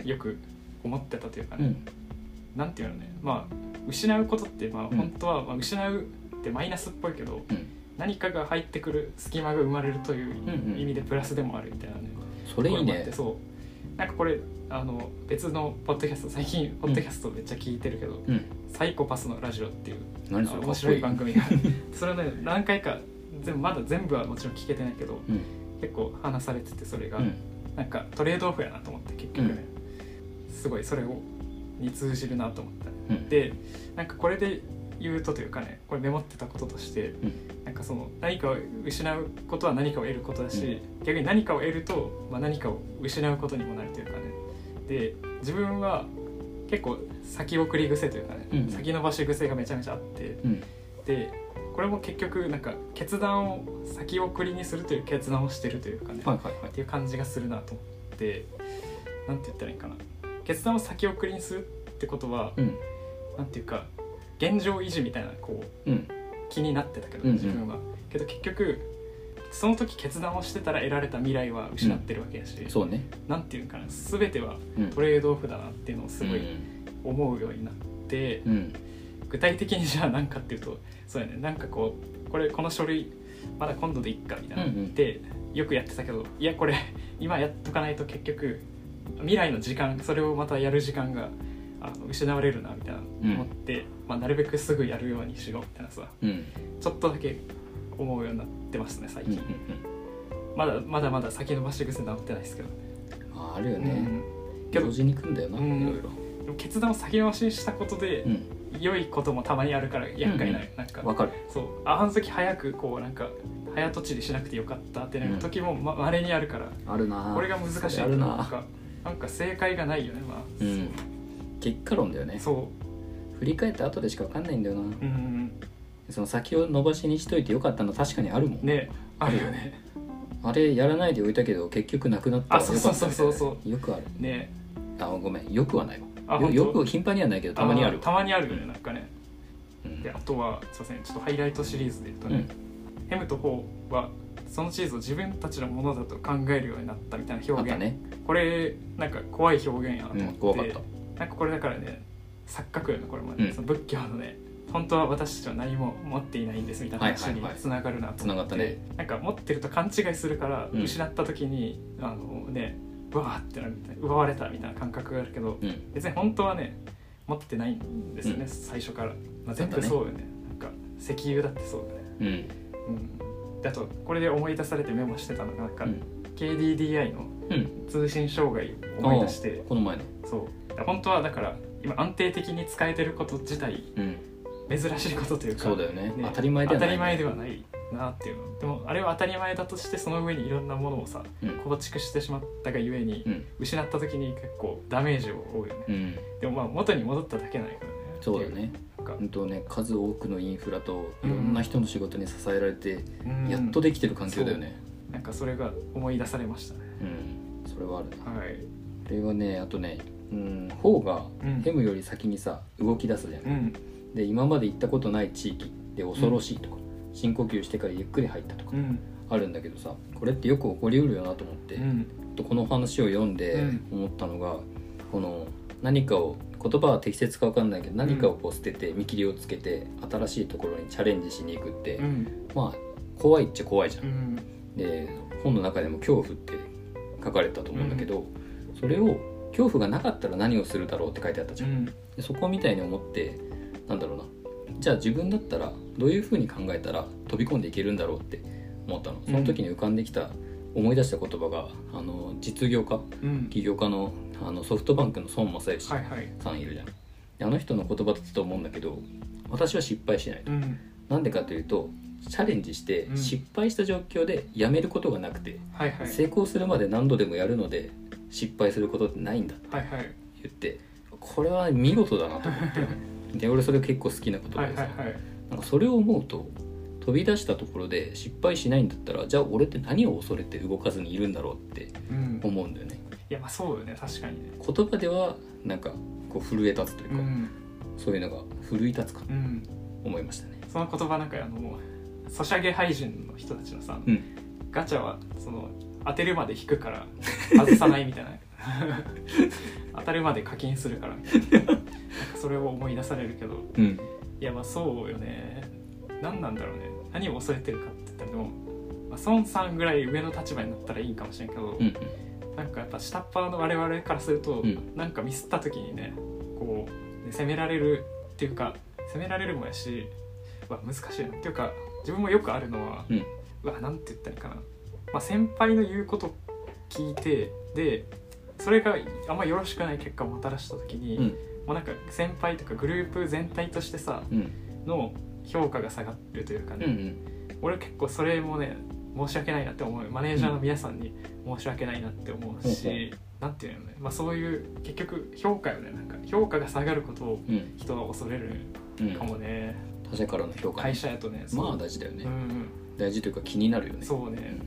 Speaker 2: よく思ってたというかね、
Speaker 1: うん。
Speaker 2: なんていうのね。まあ失うことってまあ
Speaker 1: うん。
Speaker 2: 本当はまあ失うってマイナスっぽいけど、
Speaker 1: うん。
Speaker 2: 何かが入ってくる隙間が生まれるという
Speaker 1: うんうん。
Speaker 2: 意味でプラスでもあるみたいなね、
Speaker 1: それいいね。
Speaker 2: そうなんかこれあの別のポッドキャスト最近ポッドキャストめっちゃ聞いてるけど、
Speaker 1: うん。
Speaker 2: サイコパスのラジオ」っていう
Speaker 1: 何それ？
Speaker 2: 面白い番組がそれはね何回か全部まだ全部はもちろん聞けてないけど
Speaker 1: うん。
Speaker 2: 結構話されててそれが、
Speaker 1: うん。
Speaker 2: なんかトレードオフやなと思って結局ね、すごいそれをに通じるなと思った、
Speaker 1: うん。
Speaker 2: でなんかこれで言うとというかねこれメモってたこととして、
Speaker 1: ん。
Speaker 2: なんかその何かを失うことは何かを得ることだし、逆に何かを得ると、まあ、何かを失うことにもなるというかね。で自分は結構先送り癖というかね、
Speaker 1: うん。
Speaker 2: 先延ばし癖がめちゃめちゃあって
Speaker 1: うん。
Speaker 2: でこれも結局なんか決断を先送りにするという決断をしてるというかね、
Speaker 1: はいはいはい。
Speaker 2: っていう感じがするなと思ってなんて言ったらいいかな。決断を先送りにするってことは、
Speaker 1: うん。
Speaker 2: なんていうか現状維持みたいなこう
Speaker 1: うん。
Speaker 2: 気になってたけど、
Speaker 1: うんうん。
Speaker 2: 自分は。けど結局その時決断をしてたら得られた未来は失ってるわけやし、
Speaker 1: そうね。
Speaker 2: なんていうかな全ては
Speaker 1: うん。
Speaker 2: トレードオフだなっていうのをすごい
Speaker 1: うん。
Speaker 2: 思うようになって、
Speaker 1: うん。
Speaker 2: 具体的にじゃあ何かっていうとそうやねなんかこうこれこの書類まだ今度でいっかみたいな、
Speaker 1: うんうん。
Speaker 2: でよくやってたけどいやこれ今やっとかないと結局未来の時間それをまたやる時間があの失われるなみたいな
Speaker 1: うん。
Speaker 2: 思って、まあ、なるべくすぐやるようにしようみたいなさ
Speaker 1: うん。
Speaker 2: ちょっとだけ思うようになってますね最
Speaker 1: うんうん
Speaker 2: 近、まだまだまだ先延ばし癖治ってないですけど
Speaker 1: ああるよね。
Speaker 2: うん。けど
Speaker 1: 同時に来んだよな
Speaker 2: うん。
Speaker 1: いろいろ。
Speaker 2: 決断を先延ばしにしたことで、
Speaker 1: うん。
Speaker 2: 良いこともたまにあるから厄介な、
Speaker 1: うん
Speaker 2: なんか
Speaker 1: わかる。
Speaker 2: そう。ああの時早くこうなんか早とちりしなくてよかったってなる時もままれにあるから、
Speaker 1: あるな。
Speaker 2: これが難しい
Speaker 1: あるな。
Speaker 2: なんかなんか正解がないよねまあ、
Speaker 1: うん結果論だよね。
Speaker 2: そ
Speaker 1: 振り返って後でしか分かんないんだよな。
Speaker 2: ううん
Speaker 1: その先を伸ばしにしといてよかったの確かにあるもん。
Speaker 2: ねあるよね。
Speaker 1: あれやらないでおいたけど結局なくなった。らよかった
Speaker 2: あそうそうそうそう。
Speaker 1: よくある。
Speaker 2: ね。
Speaker 1: あごめん。よくはない
Speaker 2: あ本当？
Speaker 1: わよよく頻繁にはないけどたまにある
Speaker 2: たまにあるよねなんかね。
Speaker 1: うん。
Speaker 2: であとはすいません。ちょっとハイライトシリーズで言うとね、
Speaker 1: うん。
Speaker 2: ヘムとホーはそのチーズを自分たちのものだと考えるようになったみたいな
Speaker 1: あっ
Speaker 2: 表現、
Speaker 1: たね。
Speaker 2: これなんか怖い表現やなと
Speaker 1: うん
Speaker 2: 思って、
Speaker 1: 怖かった
Speaker 2: なんかこれだからね錯覚よねこれもね、
Speaker 1: うん。
Speaker 2: その仏教のね本当は私たちは何も持っていないんですみたいな話に
Speaker 1: はいはいはい。
Speaker 2: つながるなと思って、
Speaker 1: つながったね。
Speaker 2: なんか持ってると勘違いするから、
Speaker 1: うん。
Speaker 2: 失った時にあのねうわーってなるみたいな奪われたみたいな感覚があるけど
Speaker 1: うん。
Speaker 2: 別に本当はね持ってないんですよね、
Speaker 1: うん。
Speaker 2: 最初から、まあ、全部そうよね。なんか石油だってそうよね。
Speaker 1: うん。
Speaker 2: うん。であとこれで思い出されてメモしてたのがなんか、
Speaker 1: うん。
Speaker 2: KDDI の
Speaker 1: うん。
Speaker 2: 通信障害を思い出して。
Speaker 1: この前の。
Speaker 2: そう本当はだから今安定的に使えてること自体
Speaker 1: うん。
Speaker 2: 珍しいことというか
Speaker 1: そうだよね。
Speaker 2: ね
Speaker 1: 当たり前ではない
Speaker 2: 当たり前ではないなっていうの。でもあれは当たり前だとしてその上にいろんなものをさ
Speaker 1: うん。
Speaker 2: 構築してしまったがゆえに、
Speaker 1: うん。
Speaker 2: 失った時に結構ダメージを負うよね、
Speaker 1: うん。
Speaker 2: でもまあ元に戻っただけないからね。
Speaker 1: そうだね。
Speaker 2: なんか。
Speaker 1: 本当ね数多くのインフラといろんな人の仕事に支えられて
Speaker 2: うん。
Speaker 1: やっとできてる環境だよね。
Speaker 2: なんかそれが思い出されましたね。
Speaker 1: うん。それはあるな。
Speaker 2: はい。
Speaker 1: これはねあとねうん方が
Speaker 2: うん。
Speaker 1: ヘムより先にさ動き出すじゃん。
Speaker 2: うん。
Speaker 1: で今まで行ったことない地域で恐ろしいとか、深呼吸してからゆっくり入ったとか
Speaker 2: うん。
Speaker 1: あるんだけどさこれってよく起こりうるよなと思って、
Speaker 2: うん。
Speaker 1: とこの話を読んで
Speaker 2: うん。
Speaker 1: 思ったのが、この何かを言葉は適切か分かんないけど何かをこう捨てて見切りをつけて新しいところにチャレンジしに行くって、
Speaker 2: うん。
Speaker 1: まあ怖いっちゃ怖いじゃん。
Speaker 2: う。ん。
Speaker 1: で本の中でも恐怖って書かれたと思うんだけど、それを恐怖がなかったら何をするだろうって書いてあったじゃん。
Speaker 2: うん。
Speaker 1: でそこみたいに思ってなんだろうな。じゃあ自分だったらどういうふうに考えたら飛び込んでいけるんだろうって思ったの。その時に浮かんできた、思い出した言葉があの実業家
Speaker 2: うん。
Speaker 1: 起業家のあのソフトバンクの孫正義
Speaker 2: はいはい。
Speaker 1: さんいるじゃん、であの人の言葉だったと思うんだけど私は失敗しないと。
Speaker 2: うん。
Speaker 1: なんでかというとチャレンジして
Speaker 2: うん。
Speaker 1: 失敗した状況でやめることがなくて、
Speaker 2: はいはい。
Speaker 1: 成功するまで何度でもやるので失敗することってないんだって
Speaker 2: はいはい。
Speaker 1: 言ってこれは見事だなと思って。で俺それ結構好きな言葉
Speaker 2: はい
Speaker 1: でさ、
Speaker 2: はいはい
Speaker 1: なんかそれを思うと飛び出したところで失敗しないんだったらじゃあ俺って何を恐れて動かずにいるんだろうって
Speaker 2: うん。
Speaker 1: 思うんだよね。
Speaker 2: いやまあそうよね。確かにね。
Speaker 1: 言葉ではなんかこう震え立つというか、
Speaker 2: うん。
Speaker 1: そういうのが奮い立つか
Speaker 2: うん。
Speaker 1: 思いましたね。
Speaker 2: その言葉なんかあのソシャゲ廃人の人たちのさ、
Speaker 1: うん。
Speaker 2: ガチャはその当てるまで引くから外さないみたいな。当たるまで課金するからみたいな。なんかそれを思い出されるけど
Speaker 1: うん。
Speaker 2: いやまあそうよね。何なんだろうね。何を恐れてるかって言ったらでも、まあ、孫さんぐらい上の立場になったらいいんかもしれんけど、
Speaker 1: うん
Speaker 2: なんかやっぱ下っ端の我々からすると、
Speaker 1: うん。
Speaker 2: なんかミスった時にねこうね責められるっていうか責められるもやし難しいな。っていうか自分もよくあるのは、
Speaker 1: うん。
Speaker 2: うわなんて言ったらいいかな、まあ、先輩の言うこと聞いてでそれがあんまよろしくない結果をもたらした時に、
Speaker 1: うん。
Speaker 2: もうなんか先輩とかグループ全体としてさ
Speaker 1: うん。
Speaker 2: の評価が下がるというかね、
Speaker 1: うんうん。
Speaker 2: 俺結構それもね申し訳ないなって思う。マネージャーの皆さんに申し訳ないなって思うし、なんていうのね、まあ、そういう結局評価よね。なんか評価が下がることを
Speaker 1: うん。
Speaker 2: 人は恐れる
Speaker 1: うん。
Speaker 2: かもね、
Speaker 1: 他者からの評価
Speaker 2: 会社やとね
Speaker 1: まあ大事だよね、
Speaker 2: うんうん。
Speaker 1: 大事というか気になるよね。
Speaker 2: そうね、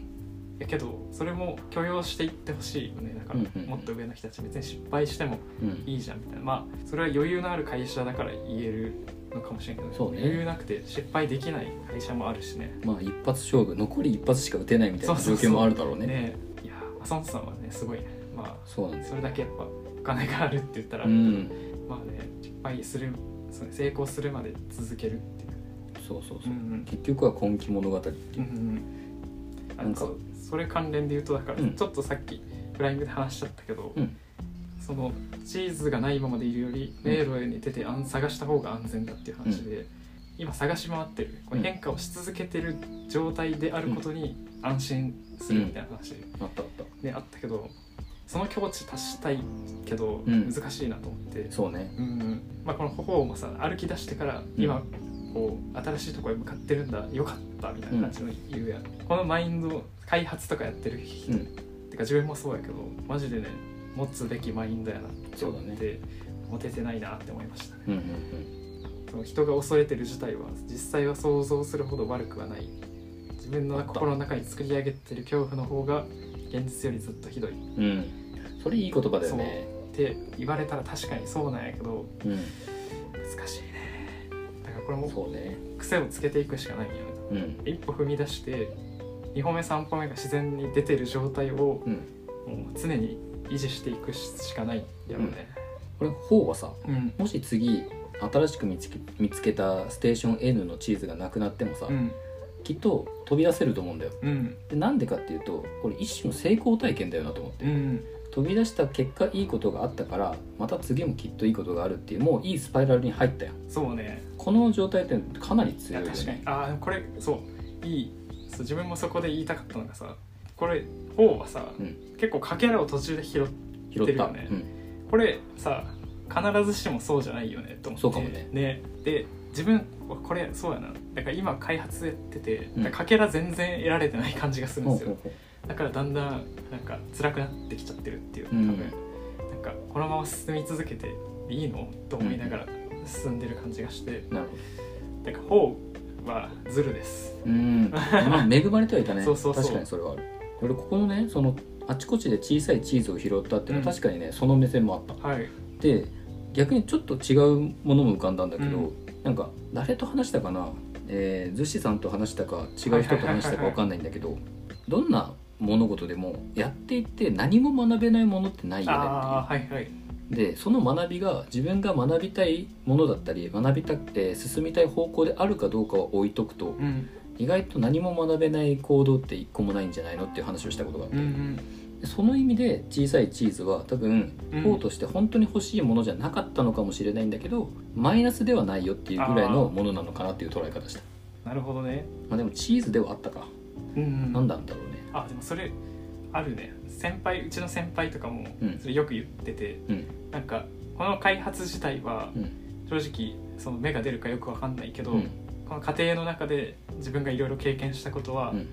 Speaker 2: やけどそれも許容していってほしいよね。だからもっと上の人たち別に失敗してもいいじゃんみたいな。まあそれは余裕のある会社だから言えるのかもしれんけど、
Speaker 1: そうね。
Speaker 2: 余裕なくて失敗できない会社もあるしね。
Speaker 1: まあ一発勝負。残り一発しか打てないみたいな状況もあるだろうね。
Speaker 2: ね。いやマ孫さんはねすごいね。まあ
Speaker 1: そうなん
Speaker 2: それだけやっぱお金があるって言ったらあ
Speaker 1: うん。
Speaker 2: まあね失敗するそ成功するまで続けるっていう。
Speaker 1: そうそうそう、
Speaker 2: うんうん。
Speaker 1: 結局は根気物語っていう。
Speaker 2: うんうんあ
Speaker 1: なんか
Speaker 2: それ関連で言うとだから、
Speaker 1: うん。
Speaker 2: ちょっとさっきフライングで話しちゃったけど、
Speaker 1: うん。
Speaker 2: そのチーズがないままでいるより
Speaker 1: うん。
Speaker 2: 迷路に出てあん探した方が安全だっていう話で、今探し回ってるこれ
Speaker 1: うん。
Speaker 2: 変化をし続けてる状態であることに安心するみたいな話、
Speaker 1: あったあった。
Speaker 2: ね、あったけどその境地達したいけど
Speaker 1: うん。
Speaker 2: 難しいなと思って、
Speaker 1: そうね。
Speaker 2: うん。うんまあ、この方もさ歩き出してから今こう新しいところへ向かってるんだよかったみたいな感じの言うや。ん、このマインド開発とかやってる人、
Speaker 1: うん。
Speaker 2: てか自分もそうやけどマジでね持つべきマインドやなって思っ
Speaker 1: そうだ
Speaker 2: て、持ててないなって思いましたね。
Speaker 1: うんうん
Speaker 2: その人が恐れてる事態は実際は想像するほど悪くはない。自分の心の中に作り上げてる恐怖の方が現実よりずっとひどい。っ
Speaker 1: うん。うんそれいい言葉だよね。
Speaker 2: て言われたら確かにそうなんやけど
Speaker 1: うん。
Speaker 2: 難しいね。だからこれも
Speaker 1: そうね。
Speaker 2: 癖をつけていくしかないよね。
Speaker 1: うん。
Speaker 2: 一歩踏み出して2歩目3歩目が自然に出てる状態を
Speaker 1: うん。
Speaker 2: もう常に維持していくしかないんやろうね
Speaker 1: これ方はさ
Speaker 2: うん。
Speaker 1: もし次新しく見つけ見つけたステーション N のチーズがなくなってもさ、
Speaker 2: うん。
Speaker 1: きっと飛び出せると思うんだよ。
Speaker 2: うん。
Speaker 1: でなんでかっていうとこれ一種の成功体験だよなと思って、
Speaker 2: うん。
Speaker 1: 飛び出した結果いいことがあったからまた次もきっといいことがあるっていうもういいスパイラルに入ったよ
Speaker 2: そうね。
Speaker 1: この状態ってかなり
Speaker 2: い
Speaker 1: 強い
Speaker 2: 確かに。
Speaker 1: ね
Speaker 2: ああこれそう。いい自分もそこで言いたかったのがさこれ方はさ、
Speaker 1: うん。
Speaker 2: 結構かけらを途中で拾ってるよね。
Speaker 1: うん。
Speaker 2: これさ必ずしもそうじゃないよねと思って。
Speaker 1: そうかもね。
Speaker 2: で自分これそうやな。だから今開発やってて、
Speaker 1: うん。
Speaker 2: だからかけら全然得られてない感じがするんですよ、
Speaker 1: ほうほうほ
Speaker 2: だからだんだんなんか辛くなってきちゃってるっていう多
Speaker 1: うん。
Speaker 2: 分、なんかこのまま進み続けていいのと思いながら進んでる感じがして、
Speaker 1: うなるほ
Speaker 2: だから方はズルです。
Speaker 1: どうん。まあ恵まれてはいたね。
Speaker 2: そうそうそう。
Speaker 1: 確かにそれはある。俺ここのねそのあちこちで小さいチーズを拾ったっていうのは
Speaker 2: うん。
Speaker 1: 確かにねその目線もあった。
Speaker 2: はい。
Speaker 1: で逆にちょっと違うものも浮かんだんだけど、
Speaker 2: うん。
Speaker 1: なんか誰と話したかな、えー、逗子さんと話したか違う人と話したか分かんないんだけどどんな物事でもやっていって何も学べないものってないよねっていう。
Speaker 2: はいはい
Speaker 1: でその学びが自分が学びたいものだったり学びたくて進みたい方向であるかどうかは置いとくと
Speaker 2: うん。
Speaker 1: 意外と何も学べない行動って一個もないんじゃないのっていう話をしたことがあって、
Speaker 2: うんうん。
Speaker 1: でその意味で小さいチーズは多分
Speaker 2: うん。
Speaker 1: 方として本当に欲しいものじゃなかったのかもしれないんだけどマイナスではないよっていうぐらいのものなのかなっていう捉え方した。
Speaker 2: なるほどね。
Speaker 1: まあでもチーズではあったか、
Speaker 2: うんうん。
Speaker 1: なんなんだろうね。
Speaker 2: あでもそれあるね先輩うちの先輩とかも
Speaker 1: うん。
Speaker 2: それよく言ってて、
Speaker 1: うん。
Speaker 2: なんかこの開発自体は
Speaker 1: うん。
Speaker 2: 正直その芽が出るかよくわかんないけど、
Speaker 1: うん。
Speaker 2: この過程の中で自分がいろいろ経験したことは、
Speaker 1: うん。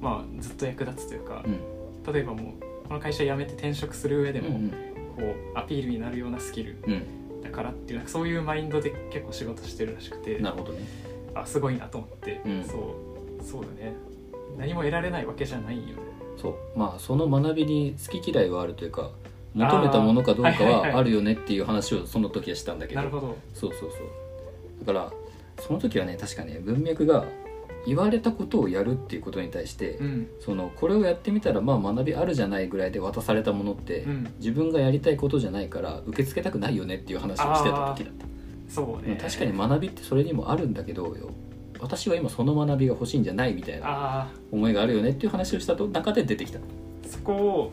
Speaker 2: まあずっと役立つというか
Speaker 1: う、ん。
Speaker 2: 例えばもうこの会社辞めて転職する上でも、
Speaker 1: うん。
Speaker 2: こうアピールになるようなスキル
Speaker 1: うん。
Speaker 2: だからっていうなんかそういうマインドで結構仕事してるらしくて
Speaker 1: なるほどね。
Speaker 2: あすごいなと思って、
Speaker 1: うん。
Speaker 2: そうそうだね。何も得られないわけじゃないよね
Speaker 1: そう。まあその学びに好き嫌いはあるというか求めたものかどうか
Speaker 2: は
Speaker 1: あるよねっていう話をその時はしたんだけど。
Speaker 2: なるほど。
Speaker 1: そうそうそう。だからその時はね確かね文脈が言われたことをやるっていうことに対して、
Speaker 2: うん。
Speaker 1: そのこれをやってみたらまあ学びあるじゃないぐらいで渡されたものって、
Speaker 2: うん。
Speaker 1: 自分がやりたいことじゃないから受け付けたくないよねっていう話をしてた時だった、
Speaker 2: そうね。
Speaker 1: 確かに学びってそれにもあるんだけどよ私は今その学びが欲しいんじゃないみたいな
Speaker 2: あ
Speaker 1: 思いがあるよねっていう話をしたと中で出てきた。
Speaker 2: あそこを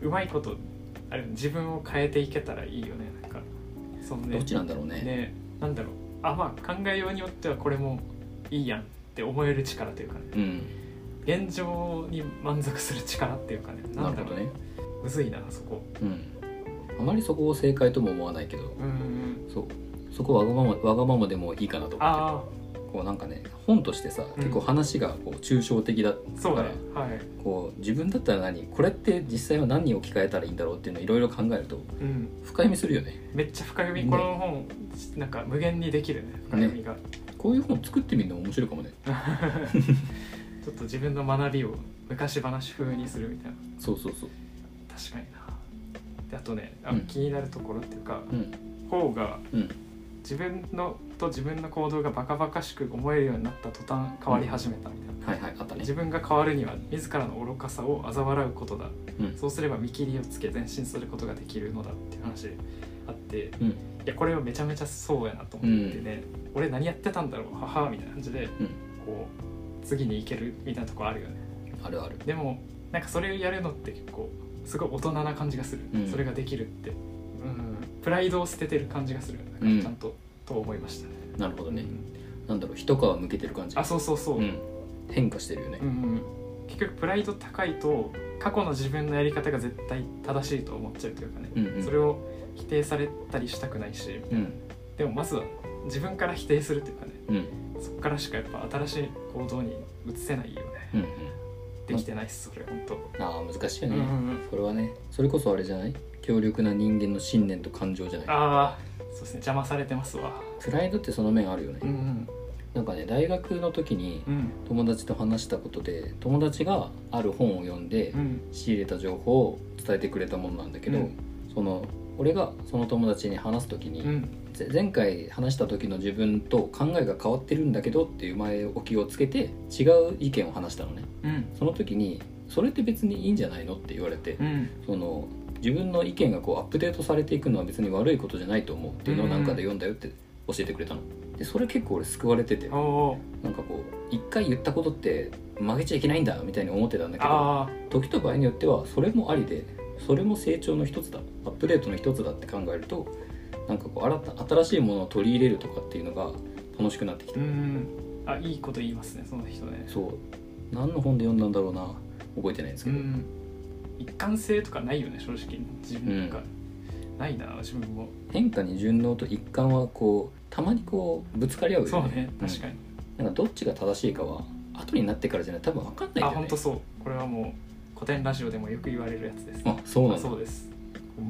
Speaker 2: うまいことあれ自分を変えていけたらいいよね。なんかそのね
Speaker 1: どっちなんだろうね。
Speaker 2: ねなんだろう。あまあ考えようによってはこれもいいやんって思える力というかね。
Speaker 1: うん。
Speaker 2: 現状に満足する力っていうかね。なんだろう。
Speaker 1: なるほどね。
Speaker 2: むずいなそこ。
Speaker 1: うん。あまりそこを正解とも思わないけど。
Speaker 2: うん。うん
Speaker 1: そう。そこわがままわがままでもいいかなと思って
Speaker 2: あ
Speaker 1: こうなんかね本としてさ、
Speaker 2: うん。
Speaker 1: 結構話がこう抽象的だ
Speaker 2: あそうだね。はい。
Speaker 1: こう自分だったら何これって実際は何に置き換えたらいいんだろうっていうのをいろいろ考えると
Speaker 2: うん。
Speaker 1: 深読みするよね。
Speaker 2: めっちゃ深読み、
Speaker 1: ね。
Speaker 2: この本なんか無限にできるね深読みが、
Speaker 1: こういう本作ってみるのも面白いかもね。
Speaker 2: ちょっと自分の学びを昔話風にするみたいな。
Speaker 1: そうそうそう。
Speaker 2: 確かにな。であとねあ、
Speaker 1: うん。
Speaker 2: 気になるところっていうか
Speaker 1: うん。
Speaker 2: 方が
Speaker 1: うん。
Speaker 2: 自分のと自分の行動がバカバカしく思えるようになった途端変わり始めたみたいな、
Speaker 1: はいはいあったね。
Speaker 2: 自分が変わるには自らの愚かさを嘲笑うことだ。
Speaker 1: うん。
Speaker 2: そうすれば見切りをつけ前進することができるのだっていう話あって
Speaker 1: うん。
Speaker 2: いやこれはめちゃめちゃそうやなと思ってね、俺何やってたんだろうははみたいな感じで
Speaker 1: うん。
Speaker 2: こう次に行けるみたいなとこあるよね。
Speaker 1: あるある。
Speaker 2: でもなんかそれをやるのって結構すごい大人な感じがする、
Speaker 1: うん。
Speaker 2: それができるって、うん、プライドを捨ててる感じがする。なんかちゃんと、と思いましたね。
Speaker 1: なるほどね、
Speaker 2: うん
Speaker 1: なんだろう一皮むけてる感じ。
Speaker 2: あそうそうそう、
Speaker 1: うん、変化してるよね。
Speaker 2: うんうん結局プライド高いと過去の自分のやり方が絶対正しいと思っちゃうというかね、
Speaker 1: うんうん。
Speaker 2: それを否定されたりしたくないし。
Speaker 1: うん。
Speaker 2: でもまずは自分から否定するっていうかね。
Speaker 1: うん。
Speaker 2: そこからしかやっぱ新しい行動に移せないよね、
Speaker 1: うん
Speaker 2: できてないっすそれ本当。
Speaker 1: うんああ難しいよね、
Speaker 2: うんうんうん。
Speaker 1: それはねそれこそあれじゃない？強力な人間の信念と感情じゃない？
Speaker 2: ああそうですね。邪魔されてますわ。
Speaker 1: プライドってその面あるよね、
Speaker 2: うんうん。
Speaker 1: なんかね大学の時に
Speaker 2: うん。
Speaker 1: 友達と話したことで友達がある本を読んで
Speaker 2: うん。
Speaker 1: 仕入れた情報を伝えてくれたものなんだけど、
Speaker 2: うん。
Speaker 1: その俺がその友達に話す時に、
Speaker 2: うん。
Speaker 1: ぜ前回話した時の自分と考えが変わってるんだけどっていう前置きをつけて違う意見を話したのね。
Speaker 2: うん。
Speaker 1: その時にそれって別にいいんじゃないのって言われて、
Speaker 2: うん。
Speaker 1: その自分の意見がこうアップデートされていくのは別に悪いことじゃないと思うっていうのをなんかで読んだよって教えてくれたの。でそれ結構俺救われてて。なんかこう一回言ったことって曲げちゃいけないんだみたいに思ってたんだけど
Speaker 2: あ
Speaker 1: 時と場合によってはそれもありでそれも成長の一つだアップデートの一つだって考えるとなんかこう新た新しいものを取り入れるとかっていうのが楽しくなってきた、
Speaker 2: あいいこと言いますねその人ね。
Speaker 1: そう。何の本で読んだんだろうな覚えてないんですけど、
Speaker 2: うん一貫性とかないよね正直自分とか、ないな自分も。
Speaker 1: 変化に順応と一貫はこうたまにこうぶつかり合うよね。
Speaker 2: そうね
Speaker 1: うん。
Speaker 2: 確かに、
Speaker 1: なんかどっちが正しいかは後になってからじゃない多分分かんないよね。
Speaker 2: あ本当そう。これはもう古典ラジオでもよく言われるやつです。
Speaker 1: あそうなんだ
Speaker 2: そうです。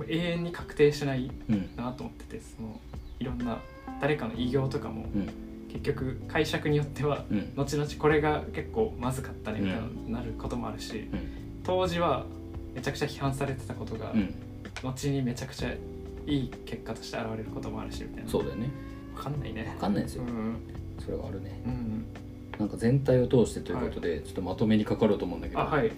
Speaker 2: 永遠に確定しない
Speaker 1: うん
Speaker 2: なと思っててそのいろんな誰かの偉業とかも
Speaker 1: うん。
Speaker 2: 結局解釈によっては
Speaker 1: うん。
Speaker 2: 後々これが結構まずかったねみたいになることもあるし、
Speaker 1: うん。
Speaker 2: 当時はめちゃくちゃ批判されてたことが、
Speaker 1: うん。
Speaker 2: 後にめちゃくちゃいい結果として現れることもあるしみたいな。
Speaker 1: そうだよね。
Speaker 2: 分かんないね。
Speaker 1: 分かんないですよ、
Speaker 2: うん。
Speaker 1: それはあるね。
Speaker 2: うん
Speaker 1: なんか全体を通してということで、ちょっとまとめにかかろうと思うんだけど、
Speaker 2: あはい、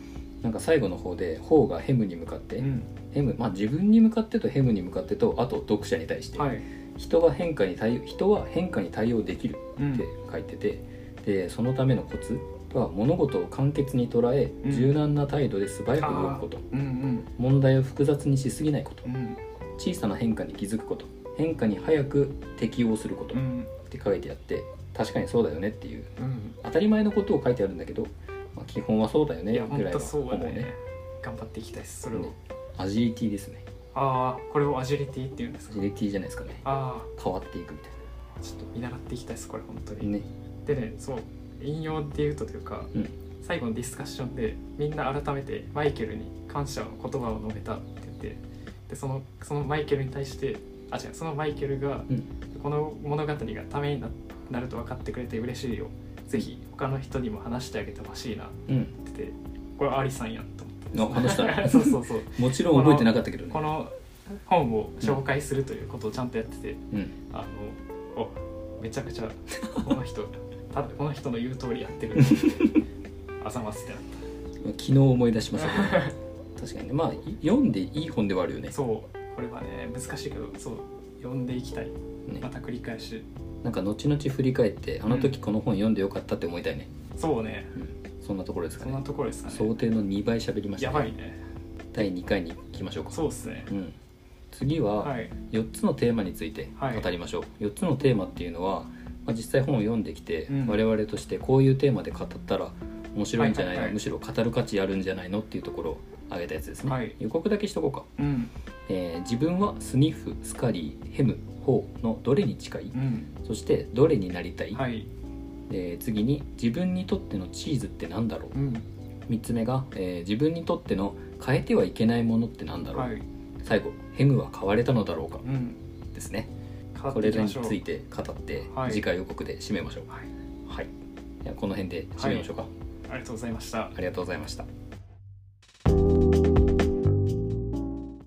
Speaker 1: なんか最後の方で「ホーがヘムに向かって、
Speaker 2: うん、
Speaker 1: ヘムまあ自分に向かってとヘムに向かってとあと読者に対して、
Speaker 2: はい、
Speaker 1: 人は変化に対応人は変化に対応できる
Speaker 2: うん。
Speaker 1: って書いてて、でそのためのコツは物事を簡潔に捉え、
Speaker 2: うん。
Speaker 1: 柔軟な態度で素早く動くこと。
Speaker 2: うんうん。
Speaker 1: 問題を複雑にしすぎないこと。
Speaker 2: うん。
Speaker 1: 小さな変化に気づくこと。変化に早く適応すること。っ
Speaker 2: うん。
Speaker 1: て書いてあって確かにそうだよねっていう。
Speaker 2: うん。
Speaker 1: 当たり前のことを書いてあるんだけど、まあ、基本はそうだよね
Speaker 2: いや
Speaker 1: ぐらいは
Speaker 2: 本当そう
Speaker 1: ね。
Speaker 2: 頑張っていきたいですそれを、
Speaker 1: ねアジリティですね。
Speaker 2: ああこれをアジリティっていうんですか？
Speaker 1: アジリティじゃないですかね。
Speaker 2: あ
Speaker 1: 変わっていくみたい
Speaker 2: あちょっと見習っていきたいですこれ本当に、
Speaker 1: なね。
Speaker 2: でねそう引用で言うとというか、
Speaker 1: うん。
Speaker 2: 最後のディスカッションでみんな改めてマイケルに感謝の言葉を述べたって言ってでそのそのマイケルに対してあ違うそのマイケルが、
Speaker 1: うん。
Speaker 2: この物語がためにななると分かってくれて嬉しいよ。ぜひ他の人にも話してあげてほしいなって
Speaker 1: うん
Speaker 2: 言っててこれアリさんやんと思って。
Speaker 1: あ話したの？
Speaker 2: そうそうそう。
Speaker 1: もちろん覚えてなかったけどね。
Speaker 2: この本を紹介するということをちゃんとやってて、
Speaker 1: うん。
Speaker 2: あのおめちゃくちゃこの人 ただこの人の言う通りやってる。ってあざますってなっ
Speaker 1: 昨日思い出しました。けど確かに。ねまあい読んでいい本ではあるよね。
Speaker 2: たそうこれはね難しいけどそう読んでいきたい。
Speaker 1: ね。
Speaker 2: また繰り返し。
Speaker 1: なんか後々振り返ってあの時この本読んでよかったって思いたいね、
Speaker 2: そうね。
Speaker 1: うん、そんなところですか
Speaker 2: そんな
Speaker 1: ね
Speaker 2: ところですかね。
Speaker 1: 想定の2倍喋りました、
Speaker 2: やばいね。
Speaker 1: 第2回に行きましょうか。
Speaker 2: そうですね。
Speaker 1: うん。次は
Speaker 2: はい。
Speaker 1: 4つのテーマについて語りましょう、4つのテーマっていうのは、まあ、実際本を読んできて、
Speaker 2: うん
Speaker 1: 我々としてこういうテーマで語ったら面白いんじゃないの、
Speaker 2: はいはいはい。
Speaker 1: むしろ語る価値あるんじゃないの？っていうところを挙げたやつですね、
Speaker 2: はい。
Speaker 1: 予告だけしとこうか、
Speaker 2: うん。
Speaker 1: えー自分はスニッフスカリーヘムホーのどれに近い、
Speaker 2: うん。
Speaker 1: そしてどれになりたい、
Speaker 2: はい。
Speaker 1: えー次に自分にとってのチーズって何だろう？
Speaker 2: うん。
Speaker 1: 3つ目が、えー自分にとっての変えてはいけないものって何だろう、
Speaker 2: はい。
Speaker 1: 最後ヘムは変われたのだろうか？
Speaker 2: うん。
Speaker 1: ですねこれについて語って、
Speaker 2: はい。
Speaker 1: 次回予告で締めましょう。
Speaker 2: はい。
Speaker 1: はい、この辺で締めましょうか、
Speaker 2: ありがとうございました。
Speaker 1: ありがとうございました